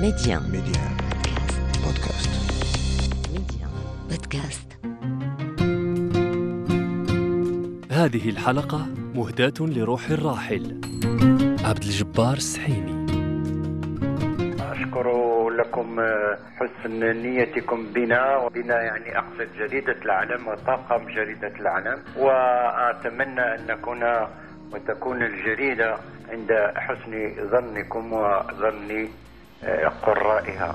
Média. Média. Podcast. Média. Podcast. هذه الحلقة مهداة لروح الراحل عبد الجبار السحيمي أشكر لكم حسن نيتكم بنا وبنا يعني أقصد جريدة العلم وطاقم جريدة العلم وأتمنى أن نكون وتكون الجريدة عند حسن ظنكم وظن آه، قرائها.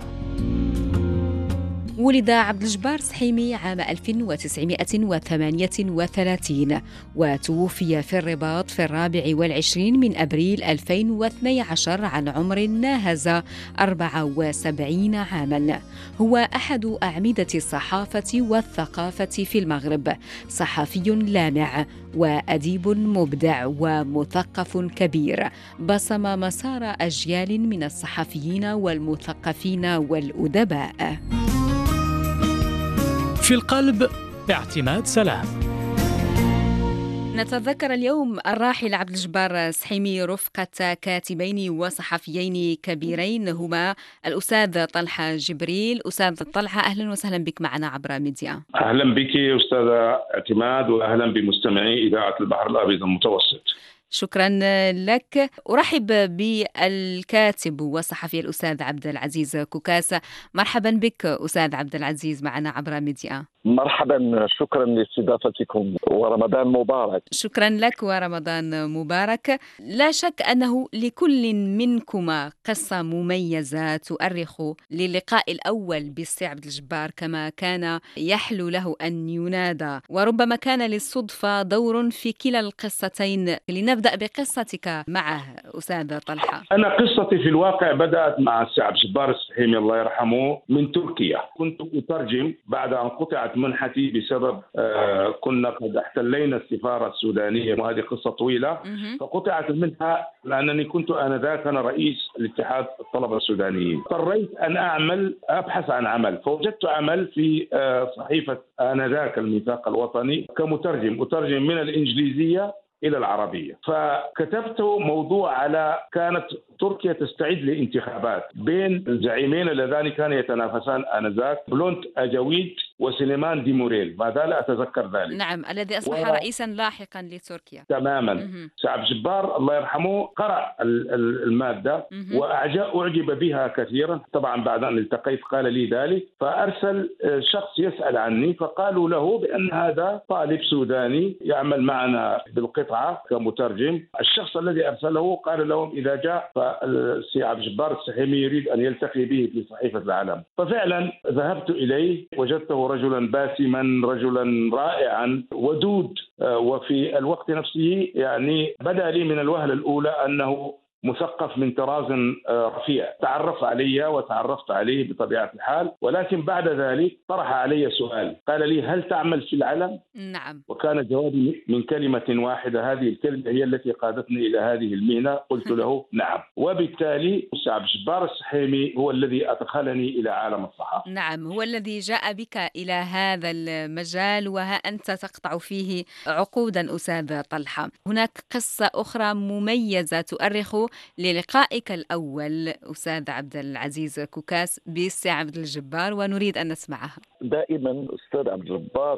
ولد عبد الجبار سحيمي عام 1938 وتوفي في الرباط في الرابع والعشرين من أبريل 2012 عن عمر ناهز 74 عاما. هو أحد أعمدة الصحافة والثقافة في المغرب. صحفي لامع وأديب مبدع ومثقف كبير. بصم مسار أجيال من الصحفيين والمثقفين والأدباء. في القلب اعتماد سلام. نتذكر اليوم الراحل عبد الجبار سحيمي رفقة كاتبين وصحفيين كبيرين هما الأستاذ طلحة جبريل. أستاذ طلحة أهلا وسهلا بك معنا عبر ميديا. أهلا بك أستاذة اعتماد واهلا بمستمعي إذاعة البحر الأبيض المتوسط. شكرا لك. أرحب بالكاتب والصحفي الأستاذ عبد العزيز كوكاس. مرحبا بك أستاذ عبد العزيز معنا عبر ميديا. مرحبا شكرا لاستضافتكم. ورمضان مبارك. شكرا لك ورمضان مبارك. لا شك أنه لكل منكما قصة مميزة تؤرخ للقاء الأول بالسي عبد الجبار كما كان يحلو له أن ينادى. وربما كان للصدفة دور في كلا القصتين لنبدأ بقصتك معه أستاذ طلحة. أنا قصتي في الواقع بدأت مع السي عبد الجبار السحيمي الله يرحمه من تركيا. كنت أترجم بعد أن قطعت منحتي بسبب آه كنا قد احتلينا السفارة السودانية وهذه قصة طويلة. مهم. فقطعت المنحه لأنني كنت آنذاك أنا رئيس الاتحاد الطلبة السودانيين. اضطريت أن أعمل أبحث عن عمل. فوجدت عمل في آه، صحيفة آنذاك الميثاق الوطني كمترجم. أترجم من الإنجليزية إلى العربية. فكتبت موضوع على كانت تركيا تستعد لانتخابات بين الزعيمين اللذان كانوا يتنافسان آنذاك بلونت اجاويد وسليمان ديموريل. ما زال أتذكر ذلك. نعم الذي أصبح و- رئيسا لاحقا لتركيا. تماما. سعد جبار الله يرحمه قرأ ال- ال- المادة مهم. وأعجب أعجب بها كثيرا. طبعا بعد أن التقيت قال لي ذلك. فأرسل آه، شخص يسأل عني فقالوا له بأن هذا طالب سوداني يعمل معنا بالقطعة كمترجم. الشخص الذي أرسله قال لهم إذا جاء فالسي عبد الجبار السحيمي يريد أن يلتقي به في صحيفة العلم ففعلا ذهبت إليه وجدته رجلا باسما رجلا رائعا ودود آه، وفي الوقت نفسه يعني بدا لي من الوهلة الأولى أنه مثقف من طراز آه، رفيع. تعرف علي وتعرفت عليه بطبيعة الحال ولكن بعد ذلك طرح علي سؤال. قال لي هل تعمل في العلم؟ نعم. وكان جوابي من كلمة واحدة. هذه الكلمة هي التي قادتني إلى هذه المهنة. قلت له نعم. وبالتالي عبد الجبار السحيمي هو الذي أدخلني إلى عالم الصحافة. نعم هو الذي جاء بك إلى هذا المجال وها أنت تقطع فيه عقودا أستاذ طلحة. هناك قصة أخرى مميزة تؤرخ للقائك الأول أستاذ عبد العزيز كوكاس بالسي عبد الجبار ونريد أن نسمعها دائما أستاذ عبد الجبار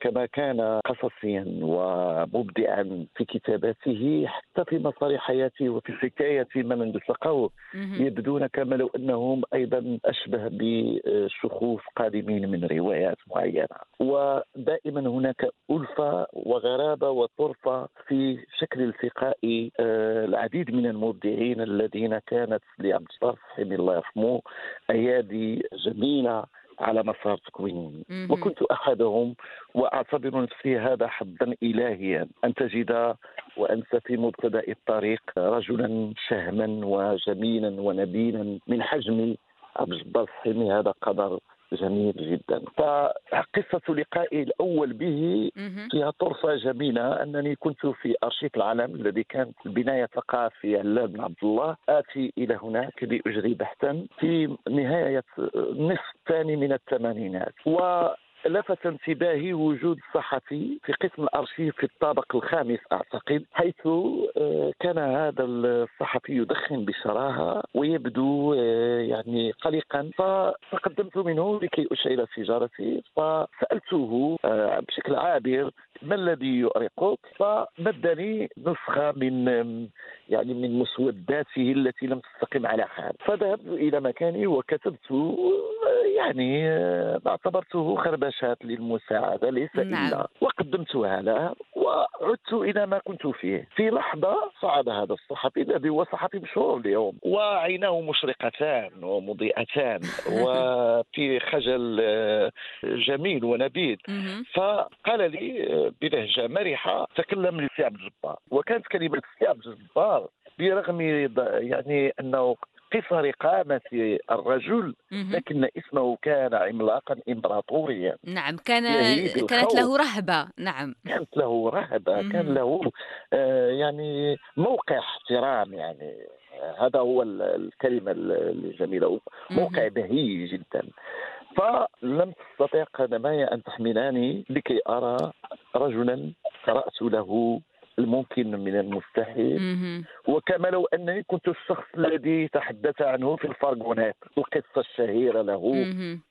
كما كان قصصيا ومبدعا في كتاباته حتى في مسار حياته وفي حكاية من التقوه. يبدون كما لو أنهم أيضا أشبه بشخوص قادمين من روايات معينة ودائما هناك ألفة وغرابة وطرفة في شكل التقاء آه، العديد من المبدعين الذين كانت لعبد الجبار السحيمي الله يرحمه أيادي جميلة على مسار تكوينه مهم. وكنت أحدهم وأعتبر نفسي هذا حظا الهيا. أن تجد وأنت في مبتدأ الطريق رجلا شهما وجميلا ونبيلا من حجم عبد الجبار هذا قدر جميل جدا. فقصة لقائي الأول به. فيها طرفة جميلة أنني كنت في أرشيف العلم الذي كان البناية الثقافي علال بن عبد الله. آتي إلى هناك لأجري بحثا في نهاية النصف الثاني من الثمانينات. و لفت انتباهي وجود صحفي في قسم الأرشيف في الطابق الخامس أعتقد حيث آه، كان هذا الصحفي يدخن بشراهة ويبدو آه، يعني قلقا. فتقدمت منه لكي أشعل سيجارتي فسألته آه، بشكل عابر ما الذي يؤرقك؟ فمدني نسخة من يعني من مسوداته التي لم تستقم على حال. فذهبت إلى مكاني وكتبت يعني ما اعتبرته خربشات للمساعدة ليس نعم. إلا وقدمتها له وعدت إلى ما كنت فيه. في لحظة صعد هذا الصحفي الذي هو صحفي مشهور اليوم. وعيناه مشرقتان ومضيئتان وفي خجل جميل ونبيل فقال لي بلهجة مرحة تكلم لسي عبد الجبار. وكانت كلمة سي عبد الجبار برغم يعني أنه قصر قامة الرجل لكن اسمه كان عملاقا إمبراطوريا. نعم كان كانت له رهبة. نعم. كانت له رهبة كان له آه يعني موقع احترام يعني. هذا هو الكلمة الجميلة. موقع بهي جدا. فلم تستطع قدماي أن تحملاني لكي أرى رجلا قرأت له. الممكن من المستحيل. وكما لو أنني كنت الشخص الذي تحدث عنه في الفارغونات القصة الشهيرة له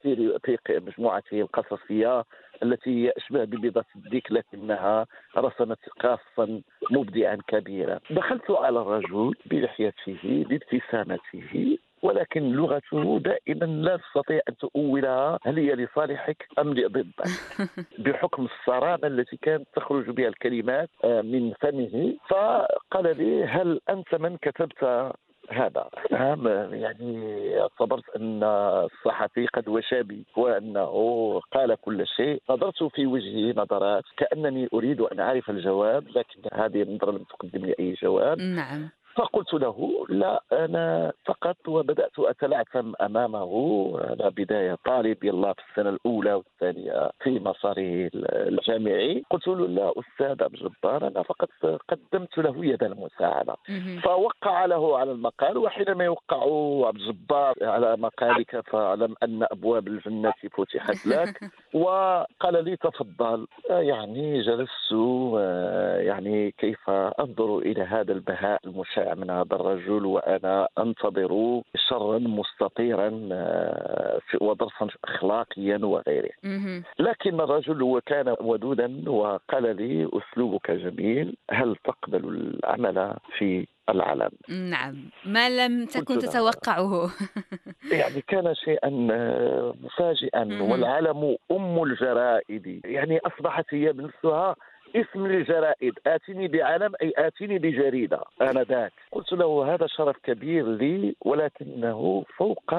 في في مجموعته القصصية التي هي اشبه ببيضة الديك لكنها رسمت قاصا مبدعا كبيرا. دخلت على الرجل بلحيته بابتسامته. ولكن لغته دائما لا تستطيع أن تؤولها. هل هي لصالحك أم لضدك؟ بحكم الصرامة التي كانت تخرج بها الكلمات آه، من فمه. فقال لي هل أنت من كتبت هذا؟ نعم يعني اعتبرت أن الصحفي قد وشى بي وأنه قال كل شيء. نظرت في وجهه نظرات كأنني أريد أن أعرف الجواب لكن هذه النظرة لم تقدم لي أي جواب. نعم. فقلت له لا أنا فقط وبدأت أتلعثم أمامه أنا بداية طالب يلا في السنة الأولى والثانية في مساره الجامعي. قلت له لا أستاذ عبد الجبار أنا فقط قدمت له يد المساعدة. فوقع له على المقال وحينما يوقع عبد الجبار على مقالك فاعلم أن أبواب الجنة فتحت لك. وقال لي تفضل. يعني جلست يعني كيف أنظر إلى هذا البهاء المشاهد من هذا الرجل وأنا أنتظر شرا مستطيرا آه، ودرسا أخلاقيا وغيره. لكن الرجل هو كان ودودا وقال لي أسلوبك جميل. هل تقبل العمل في العلم نعم. ما لم تكن تتوقعه. يعني كان شيئا آه، مفاجئا والعلم أم الجرائد. يعني أصبحت هي بنفسها اسم للجرائد آتني بعلم أي آتني بجريدة. آنذاك قلت له هذا شرف كبير لي ولكنه فوق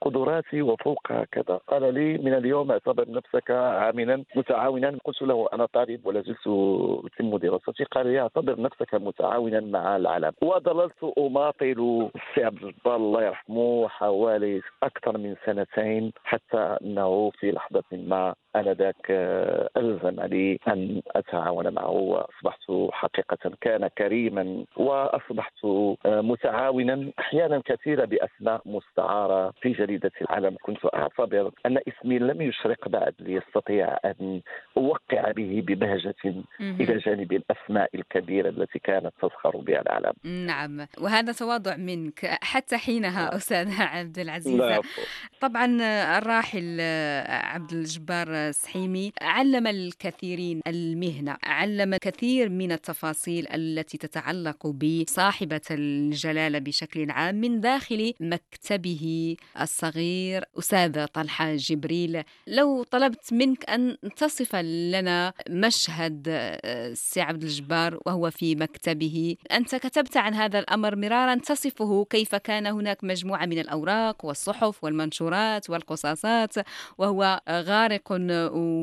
قدراتي وفوق كذا قال لي من اليوم اعتبر نفسك عاملا متعاونا. قلت له أنا طالب ولا زلت أتم دراستي. قال لي اعتبر نفسك متعاونا مع العلم. وظللت أماطل السي عبد الجبار الله يرحمه حوالي أكثر من سنتين حتى أنه في لحظة ما آنذاك ألزم لي أن أتعامل أتعاون معه وأصبحت حقيقة كان كريما وأصبحت آه، متعاونا أحيانا كثيرة بأسماء مستعارة في جريدة العالم. كنت أعتبر أن اسمي لم يشرق بعد ليستطيع أن أوقع به ببهجة إلى جانب الأسماء الكبيرة التي كانت تفخر بها العالم نعم وهذا تواضع منك حتى حينها نعم. أستاذ عبد العزيز لا. طبعا الراحل عبد الجبار سحيمي علم الكثيرين علم كثير من التفاصيل التي تتعلق بصاحبة الجلالة بشكل عام من داخل مكتبه الصغير أستاذ طلحة جبريل. لو طلبت منك أن تصف لنا مشهد آه، سي عبد الجبار وهو في مكتبه أنت كتبت عن هذا الأمر مرارا تصفه كيف كان هناك مجموعة من الأوراق والصحف والمنشورات والقصاصات وهو غارق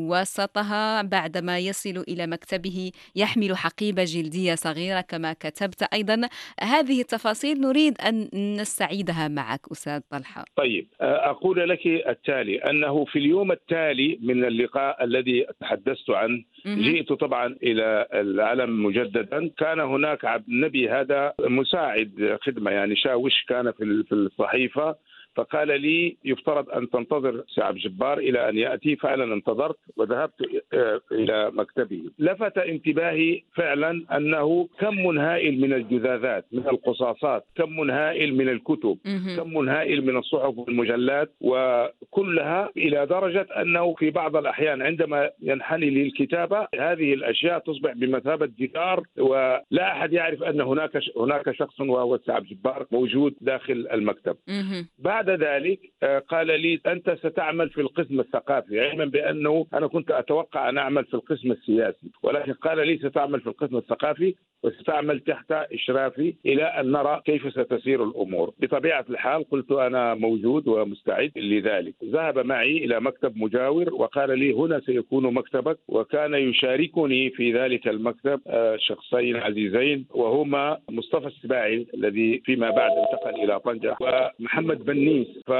وسطها بعدما يصل إلى مكتبه يحمل حقيبة جلدية صغيرة كما كتبت أيضا. هذه التفاصيل نريد أن نستعيدها معك أستاذ طلحة. طيب أقول لك التالي أنه في اليوم التالي من اللقاء الذي تحدثت عنه جئت طبعا إلى العلم مجددا. كان هناك عبد النبي هذا مساعد خدمة يعني شاوش كان في الصحيفة. فقال لي يفترض أن تنتظر سي عبد الجبار إلى أن يأتي فعلا انتظرت وذهبت آه، إلى مكتبه لفت انتباهي فعلا أنه كم هائل من الجذاذات من القصاصات كم هائل من الكتب. كم هائل من الصحف والمجلات وكلها إلى درجة أنه في بعض الأحيان عندما ينحني للكتابة هذه الأشياء تصبح بمثابة جدار ولا أحد يعرف أن هناك هناك شخص وهو السي عبد الجبار موجود داخل المكتب. مهم. بعد ذلك آه، قال لي أنت ستعمل في القسم الثقافي علما بأنه أنا كنت أتوقع أن أعمل في القسم السياسي ولكن قال لي ستعمل في القسم الثقافي وستعمل تحت إشرافي إلى أن نرى كيف ستسير الأمور. بطبيعة الحال قلت أنا موجود ومستعد لذلك. ذهب معي إلى مكتب مجاور وقال لي هنا سيكون مكتبك وكان يشاركني في ذلك المكتب آه، شخصين عزيزين وهما مصطفى السباعي الذي فيما بعد انتقل إلى طنجة ومحمد بنيس ف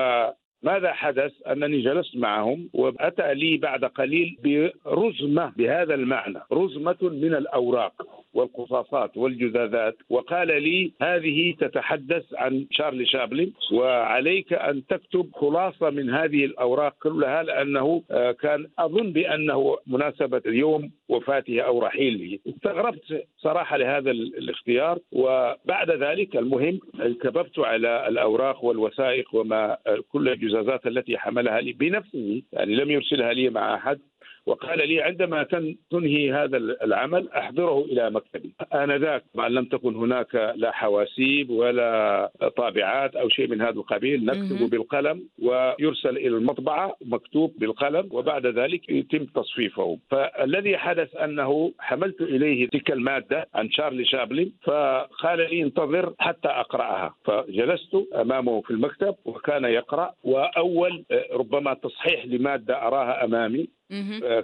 ماذا حدث؟ أنني جلست معهم وأتى لي بعد قليل برزمة بهذا المعنى رزمة من الأوراق. والقصاصات والجذاذات وقال لي هذه تتحدث عن شارلي شابلن وعليك أن تكتب خلاصة من هذه الأوراق كلها لأنه آه، كان أظن بأنه مناسبة يوم وفاته أو رحيله. استغربت صراحة لهذا ال- الاختيار وبعد ذلك المهم كببت على الأوراق والوثائق وما آه، كل الجزازات التي حملها لي بنفسه يعني لم يرسلها لي مع أحد. وقال لي عندما تن- تنهي هذا العمل أحضره إلى مكتبي. آنذاك طبعا لم تكن هناك لا حواسيب ولا طابعات أو شيء من هذا القبيل. نكتب بالقلم ويرسل إلى المطبعة مكتوب بالقلم وبعد ذلك يتم تصفيفه. فالذي حدث أنه حملت إليه تلك المادة عن شارلي شابلن فقال لي انتظر حتى أقرأها. فجلست أمامه في المكتب وكان يقرأ. وأول آه، ربما تصحيح لمادة أراها أمامي.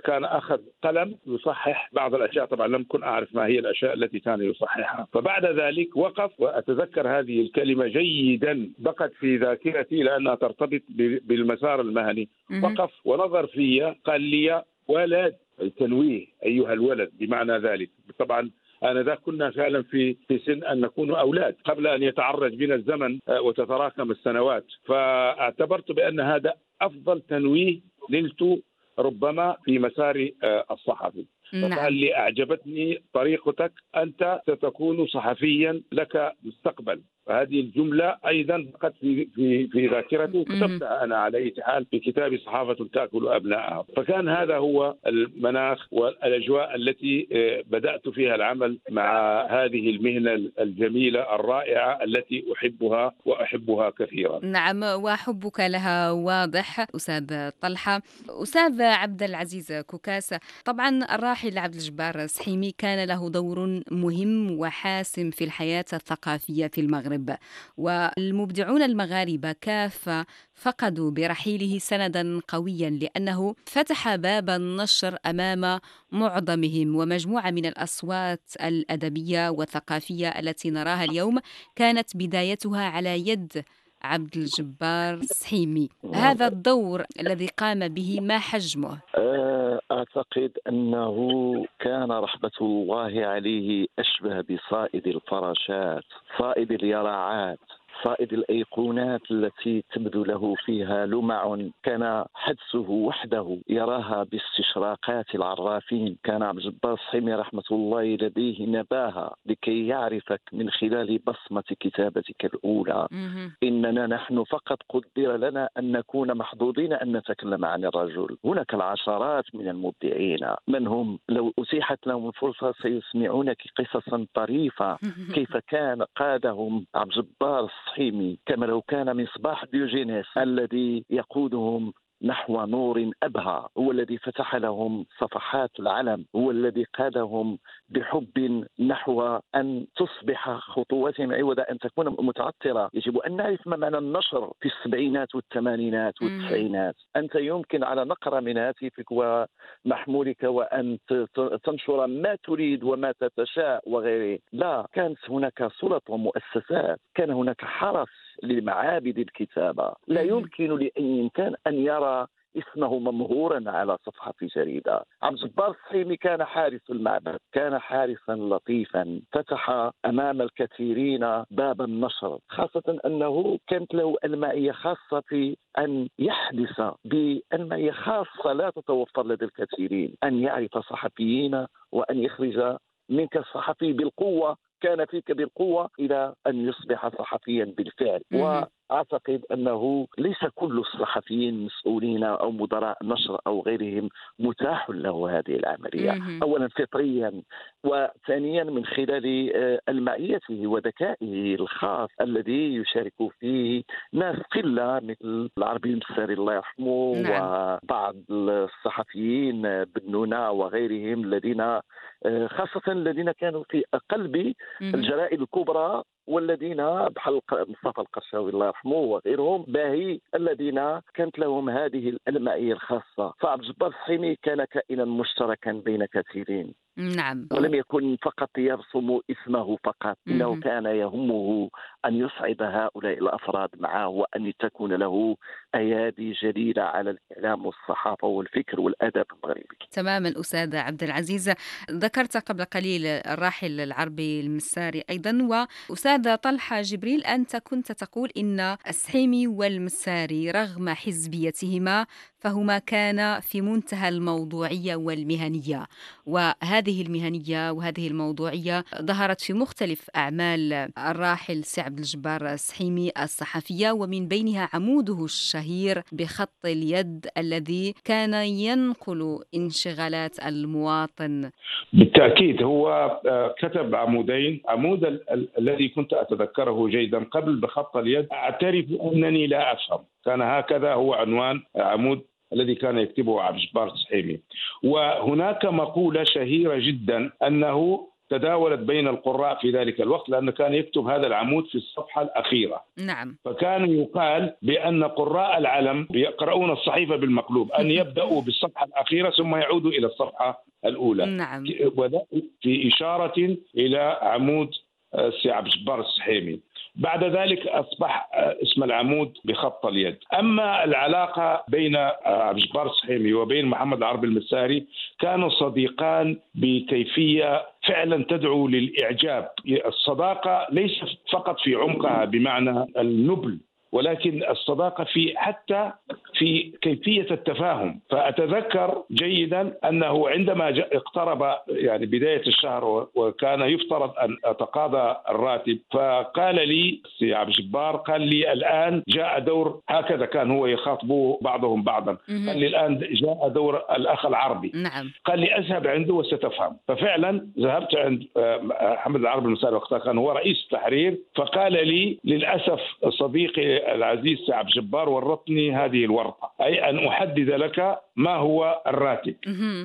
كان أخذ قلم يصحح بعض الأشياء. طبعا لم كن أعرف ما هي الأشياء التي كان يصححها. فبعد ذلك وقف وأتذكر هذه الكلمة جيدا بقت في ذاكرتي لأنها ترتبط بالمسار المهني. وقف ونظر في قال لي ولد. التنويه أيها الولد بمعنى ذلك. طبعا آنذاك كنا فعلا في في سن أن نكون أولاد قبل أن يتعرج بنا الزمن آه، وتتراكم السنوات. فاعتبرت بأن هذا أفضل تنويه نلت ربما في مساري آه، الصحفي. نعم. فقال لي أعجبتني طريقتك أنت ستكون صحفيا لك مستقبل. فهذه الجملة أيضا بقت في في في ذاكرتي وكتبتها أنا على أي حال في كتابي صحافة تأكل أبنائها فكان هذا هو المناخ والأجواء التي آه، بدأت فيها العمل مع هذه المهنة الجميلة الرائعة التي أحبها وأحبها كثيرا. نعم وحبك لها واضح أستاذ طلحة. أستاذ عبد العزيز كوكاسة طبعا الراحل عبد الجبار سحيمي كان له دور مهم وحاسم في الحياة الثقافية في المغرب. والمبدعون المغاربة كافة فقدوا برحيله سندا قويا لأنه فتح باب النشر أمام معظمهم ومجموعة من الأصوات الأدبية والثقافية التي نراها اليوم كانت بدايتها على يد عبد الجبار سحيمي. هذا الدور الذي قام به ما حجمه؟ آه، أعتقد أنه كان رحمة الله عليه أشبه بصائد الفراشات صائد اليراعات. صائد الأيقونات التي تبدو له فيها لمع كان حدسه وحده يراها باستشراقات العرافين. كان عبد الجبار الصحيمي رحمة الله لديه نباهة لكي يعرفك من خلال بصمة كتابتك الأولى. مهم. إننا نحن فقط قدر لنا أن نكون محظوظين أن نتكلم عن الرجل، هناك العشرات من المبدعين. من هم؟ لو اتيحت لهم الفرصة سيسمعونك قصصا طريفة. كيف كان قادهم عبد الجبار الصحيمي كما لو كان مصباح ديوجينيس الذي يقودهم نحو نور أبهى. هو الذي فتح لهم صفحات العلم. هو الذي قادهم بحب نحو أن تصبح خطواتهم عوض أن تكون متعثره يجب أن نعرف ما معنى النشر في السبعينات والثمانينات والتسعينات. أنت يمكن على نقرة من هاتفك ومحمولك ت- تنشر ما تريد وما تتشاء وغيره. لا كانت هناك سلط ومؤسسات كان هناك حرس لمعابد الكتابة لا. يمكن لأي إنسان أن يرى اسمه ممهورا على صفحة في جريدة عبد الجبار الصحيمي كان حارس المعبد كان حارسا لطيفا فتح أمام الكثيرين باب النشر خاصة أنه كانت له المعية خاصة في أن يحدث بألمانية خاصة لا تتوفر لدى الكثيرين أن يعرف صحفيين وأن يخرج منك الصحفي بالقوة كان فيك بالقوة إلى أن يصبح صحفيا بالفعل. واعتقد أنه ليس كل الصحفيين مسؤولين أو مدراء نشر أو غيرهم متاح له هذه العملية، اولا فطريا وثانيا من خلال آه، المعيته وذكائه الخاص الذي يشارك فيه ناس قلة مثل العربي المساري الله يرحمه نعم. وبعض الصحفيين بنونا وغيرهم الذين آه، خاصة الذين كانوا في قلب الجرائد الكبرى والذين بحال مصطفى القرشاوي الله يرحمه وغيرهم باهي الذين كانت لهم هذه المعيه الخاصة. فعبد الجبار الصحيمي كان كائنا مشتركا بين كثيرين. نعم. ولم يكن فقط يرسم اسمه فقط إنه كان يهمه أن يصعد هؤلاء الأفراد معه وأن تكون له ايادي جديده على الإعلام والصحافة والفكر والأدب المغربي. تماما أستاذ عبد العزيز ذكرت قبل قليل الراحل العربي المساري أيضا واستاذ طلحة جبريل أنت كنت تقول إن السحيمي والمساري رغم حزبيتهما فهما كانا في منتهى الموضوعية والمهنية وهذه المهنية وهذه الموضوعية ظهرت في مختلف أعمال الراحل سي عبد الجبار السحيمي الصحفية ومن بينها عموده الشهير بخط اليد الذي كان ينقل انشغالات المواطن. بالتأكيد هو آه، كتب عمودين عمود الذي كنت أتذكره جيدا قبل بخط اليد. أعترف أنني لا أفهم. كان هكذا هو عنوان عمود الذي كان يكتبه عبد الجبار وهناك مقولة شهيرة جدا أنه تداولت بين القراء في ذلك الوقت لأنه كان يكتب هذا العمود في الصفحة الأخيرة. نعم. فكان يقال بأن قراء العلم يقرؤون الصحيفة بالمقلوب أن يبدأوا بالصفحة الأخيرة ثم يعودوا إلى الصفحة الأولى. نعم. في إشارة إلى عمود السي عبد الجبار السحيمي. بعد ذلك أصبح آه، اسم العمود بخط اليد. أما العلاقة بين آه، عبد السحيمي وبين محمد العربي المساري كانوا صديقان بكيفية فعلا تدعو للإعجاب. الصداقة ليست فقط في عمقها بمعنى النبل ولكن الصداقة في حتى في كيفية التفاهم. فأتذكر جيدا أنه عندما اقترب يعني بداية الشهر وكان يفترض أن أتقاضى الراتب فقال لي سي عبد الجبار قال لي الآن جاء دور هكذا كان هو يخاطبه بعضهم بعضا. قال لي الآن جاء دور الأخ العربي. نعم. قال لي أذهب عنده وستفهم. ففعلا ذهبت عند آه، محمد العربي المسائل وقتها كان هو رئيس التحرير فقال لي للأسف صديقي العزيز سعب جبار ورطني هذه الورطة أي أن أحدد لك ما هو الراتب.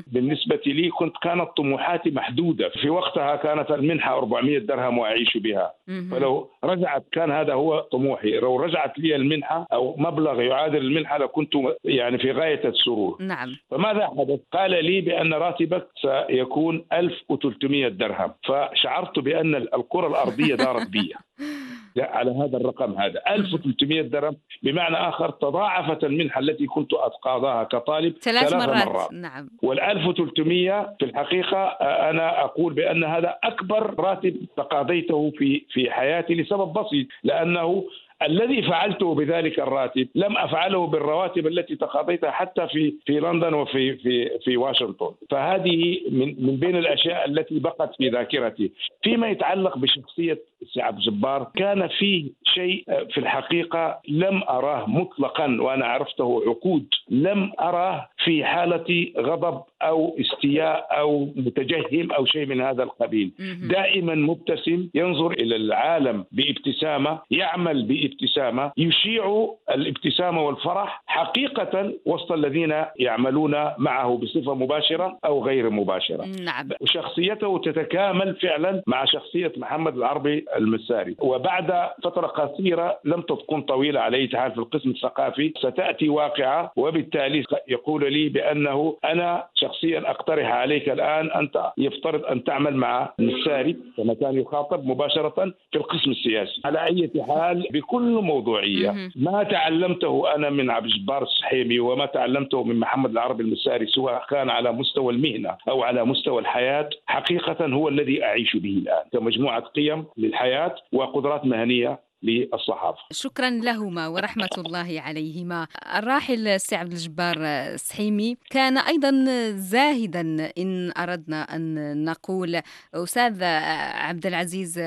بالنسبة لي كنت كانت طموحاتي محدودة. في وقتها كانت المنحة 400 درهم وأعيش بها. فلو رجعت كان هذا هو طموحي. لو رجعت لي المنحة أو مبلغ يعادل المنحة لكنت يعني في غاية السرور. نعم. فماذا حدث؟ قال لي بأن راتبك سيكون 1300 درهم. فشعرت بأن الكرة الأرضية دارت بي. على هذا الرقم هذا. 1300 درهم بمعنى آخر تضاعفت المنحة التي كنت أتقاضاها كطالب ثلاث, مرات. مرات. نعم. وال 1300 في الحقيقة أنا أقول بأن هذا أكبر راتب تقاضيته في في حياتي لسبب بسيط لأنه الذي فعلته بذلك الراتب لم أفعله بالرواتب التي تقاضيتها حتى في في لندن وفي في في واشنطن. فهذه من من بين الأشياء التي بقت في ذاكرتي. فيما يتعلق بشخصية سي عبد الجبار كان فيه شيء في الحقيقة لم أراه مطلقا وأنا عرفته عقود لم أراه في حالة غضب أو استياء أو متجهم أو شيء من هذا القبيل. دائما مبتسم ينظر إلى العالم بابتسامة يعمل بابتسامة يشيع الابتسامة والفرح حقيقة وسط الذين يعملون معه بصفة مباشرة أو غير مباشرة. نعم. وشخصيته تتكامل فعلا مع شخصية محمد العربي المساري. وبعد فترة قصيرة لم تكن طويلة على اي حال في القسم الثقافي. ستأتي واقعة وبالتالي يقول لي بأنه أنا شخصيا أقترح عليك الآن انت يفترض أن تعمل مع الساري كما كان يخاطب مباشرة في القسم السياسي. على أي حال بكل موضوعية ما تعلمته أنا من عبد الجبار السحيمي وما تعلمته من محمد العربي المساري سواء كان على مستوى المهنة أو على مستوى الحياة حقيقة هو الذي أعيش به الآن. كمجموعة قيم للحياه وقدرات مهنية. للصحافة. شكرا لهما ورحمة الله عليهما. الراحل السي عبد الجبار السحيمي كان أيضا زاهدا إن أردنا أن نقول أستاذ عبد العزيز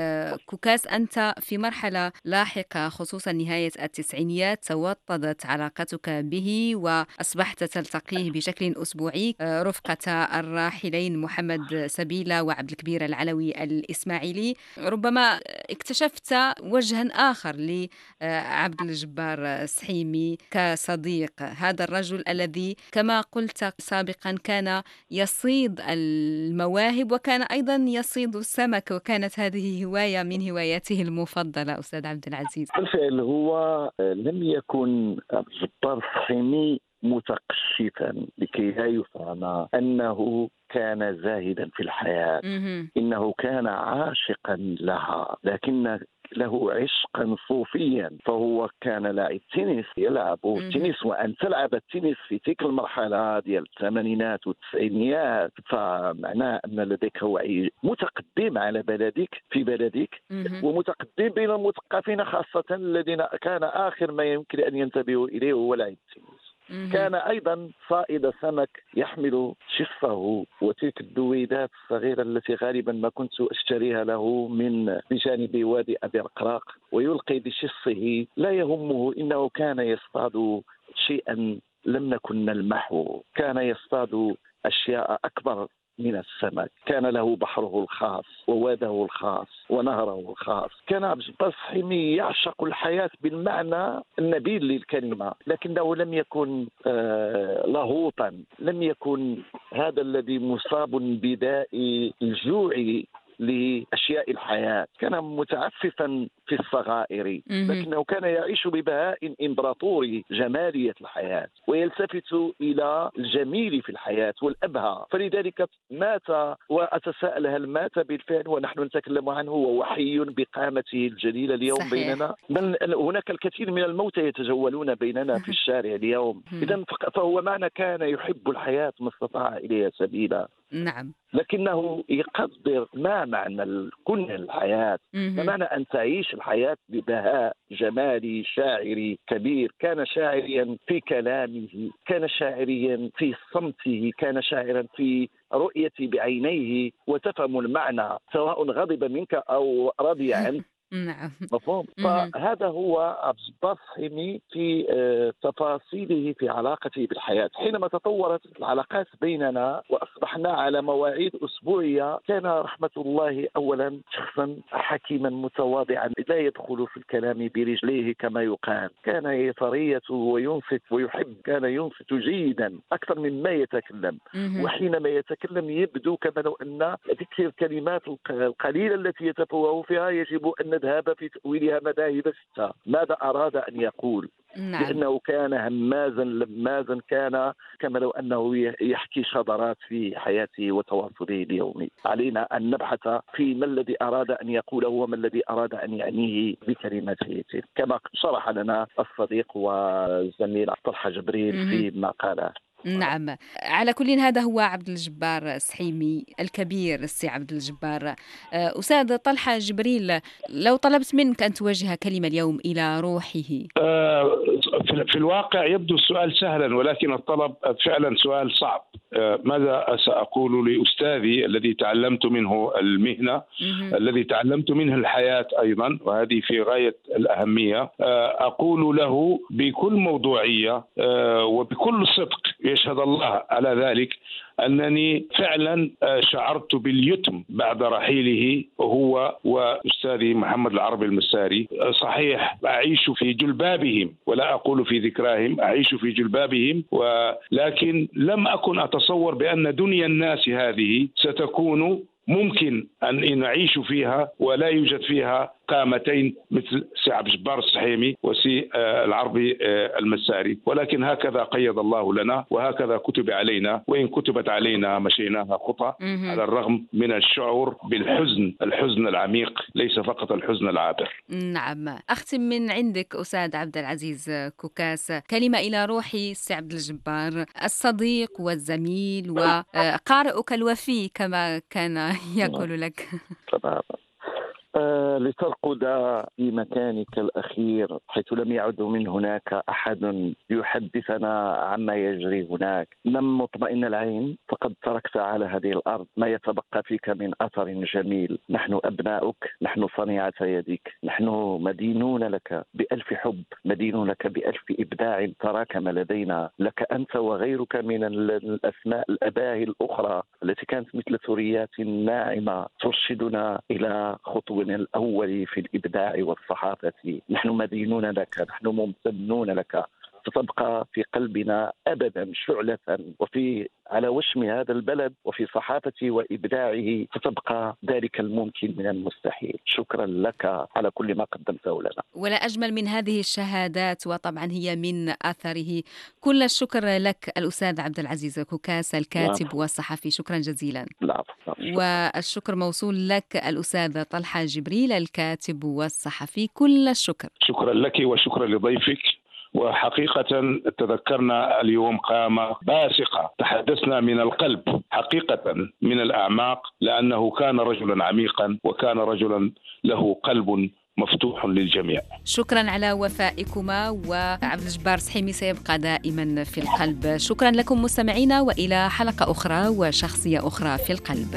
كوكاس أنت في مرحلة لاحقة خصوصا نهاية التسعينيات توطدت علاقتك به وأصبحت تلتقيه بشكل أسبوعي رفقة الراحلين محمد سبيلة وعبد الكبير العلوي الإسماعيلي ربما اكتشفت وجها آخر لعبد الجبار السحيمي كصديق. هذا الرجل الذي كما قلت سابقا كان يصيد المواهب وكان أيضا يصيد السمك وكانت هذه هواية من هواياته المفضلة. أستاذ عبد العزيز. بالفعل هو لم يكن عبد الجبار السحيمي متقشفا لكي لا يفهم أنه كان زاهدا في الحياة. إنه كان عاشقا لها لكن له عشقا صوفيا فهو كان لاعب تنس يلعب التنس وأن تلعب التنس في تلك المرحلة ديال الثمانينات والتسعينيات فمعناه أن لديك وعي متقدم على بلدك في بلدك ومتقدم بين المثقفين خاصة الذين كان آخر ما يمكن أن ينتبهوا إليه هو لعب التنس. كان أيضا صائد سمك يحمل شفه وتلك الدويدات الصغيرة التي غالبا ما كنت أشتريها له من بجانب وادي أبي القراق ويلقي بشصه لا يهمه إنه كان يصطاد شيئا لم نكن نلمحه. كان يصطاد أشياء أكبر من السمك. كان له بحره الخاص وواده الخاص ونهره الخاص. كان عبد الصحيمي يعشق الحياة بالمعنى النبيل للكلمة. لكنه لم يكن آه لهوطا لم يكن هذا الذي مصاب بداء الجوع لأشياء الحياة، كان متعففا في الصغائر، لكنه كان يعيش ببهاء امبراطوري جمالية الحياة، ويلتفت إلى الجميل في الحياة والأبهى، فلذلك مات واتساءل هل مات بالفعل ونحن نتكلم عنه وهو حي بقامته الجليلة اليوم صحيح. بيننا، بل هناك الكثير من الموتى يتجولون بيننا في الشارع اليوم، اذا فهو معنى كان يحب الحياة ما استطاع إليها سبيلا. نعم. لكنه يقدر ما معنى كن الحياة. ما معنى أن تعيش الحياة ببهاء جمالي شاعري كبير؟ كان شاعريا في كلامه كان شاعريا في صمته كان شاعرا في رؤيتي بعينيه وتفهم المعنى سواء غضب منك أو رضي عنك. نعم. مفهوم. فهذا هو الصحيمي في تفاصيله في علاقته بالحياة. حينما تطورت العلاقات بيننا وأصبحنا على مواعيد أسبوعية كان رحمة الله أولا شخصا حكيما متواضعا لا يدخل في الكلام برجليه كما يقال. كان يتريث وينصت ويحب كان ينصت جيدا أكثر مما يتكلم. وحينما يتكلم يبدو كما لو أن ذكر الكلمات القليلة التي يتفوه فيها يجب أن نذهب في تأويلها مذاهب ستة ماذا أراد أن يقول؟ نعم. لأنه كان همازا لمازا كان كما لو أنه يحكي شذرات في حياته وتواصله اليومي علينا أن نبحث في ما الذي أراد أن يقوله وما الذي أراد أن يعنيه بكلماته كما شرح لنا الصديق والزميل طلحة جبريل في ما قاله نعم. على كل هذا هو عبد الجبار السحيمي الكبير السي عبد الجبار. أستاذ طلحة جبريل لو طلبت منك أن توجه كلمة اليوم إلى روحه. في الواقع يبدو السؤال سهلا ولكن الطلب فعلا سؤال صعب. ماذا سأقول لأستاذي الذي تعلمت منه المهنة؟ الذي تعلمت منه الحياة أيضا وهذه في غاية الأهمية. أقول له بكل موضوعية وبكل صدق يشهد الله على ذلك أنني فعلا شعرت باليتم بعد رحيله هو وأستاذي محمد العربي المساري. صحيح أعيش في جلبابهم ولا أقول في ذكراهم أعيش في جلبابهم ولكن لم أكن أتصور بأن دنيا الناس هذه ستكون ممكن أن نعيش فيها ولا يوجد فيها قامتين مثل سي عبد الجبار السحيمي وسي آه، العربي آه، المساري. ولكن هكذا قيد الله لنا وهكذا كتب علينا. وإن كتبت علينا مشيناها خطى على الرغم من الشعور بالحزن الحزن العميق ليس فقط الحزن العابر. نعم. أختم من عندك أستاذ عبد العزيز كوكاس. كلمة إلى روحي سي عبد الجبار. الصديق والزميل وقارئك الوفي كما كان يقول لك. آه، لترقد في مكانك الأخير حيث لم يعد من هناك أحد ليحدثنا عما يجري هناك. نم مطمئن العين؟ فقد تركت على هذه الأرض ما يتبقى فيك من أثر جميل. نحن أبناؤك نحن صنيعة يديك. نحن مدينون لك بألف حب مدينون لك بألف إبداع. تراكم لدينا لك أنت وغيرك من الأسماء الأباهي الأخرى التي كانت مثل ثريات ناعمة ترشدنا إلى خطوة الأول في الإبداع والصحافة. نحن مدينون لك نحن ممتنون لك. ستبقى في قلبنا ابدا شعلة وفي على وشم هذا البلد وفي صحافته وإبداعه ستبقى ذلك الممكن من المستحيل. شكرا لك على كل ما قدمته لنا. ولا أجمل من هذه الشهادات وطبعا هي من أثره. كل الشكر لك الأستاذ عبد العزيز كوكاس الكاتب لا. والصحفي. شكرا جزيلا. لا. والشكر موصول لك الأستاذ طلحة جبريل الكاتب والصحفي. كل الشكر. شكرا لك وشكرا لضيفك. وحقيقة تذكرنا اليوم قامة باسقة. تحدثنا من القلب حقيقة من الأعماق لأنه كان رجلا عميقا وكان رجلا له قلب مفتوح للجميع. شكرا على وفائكما وعبد الجبار سحيمي سيبقى دائما في القلب. شكرا لكم مستمعينا وإلى حلقة أخرى وشخصية أخرى في القلب.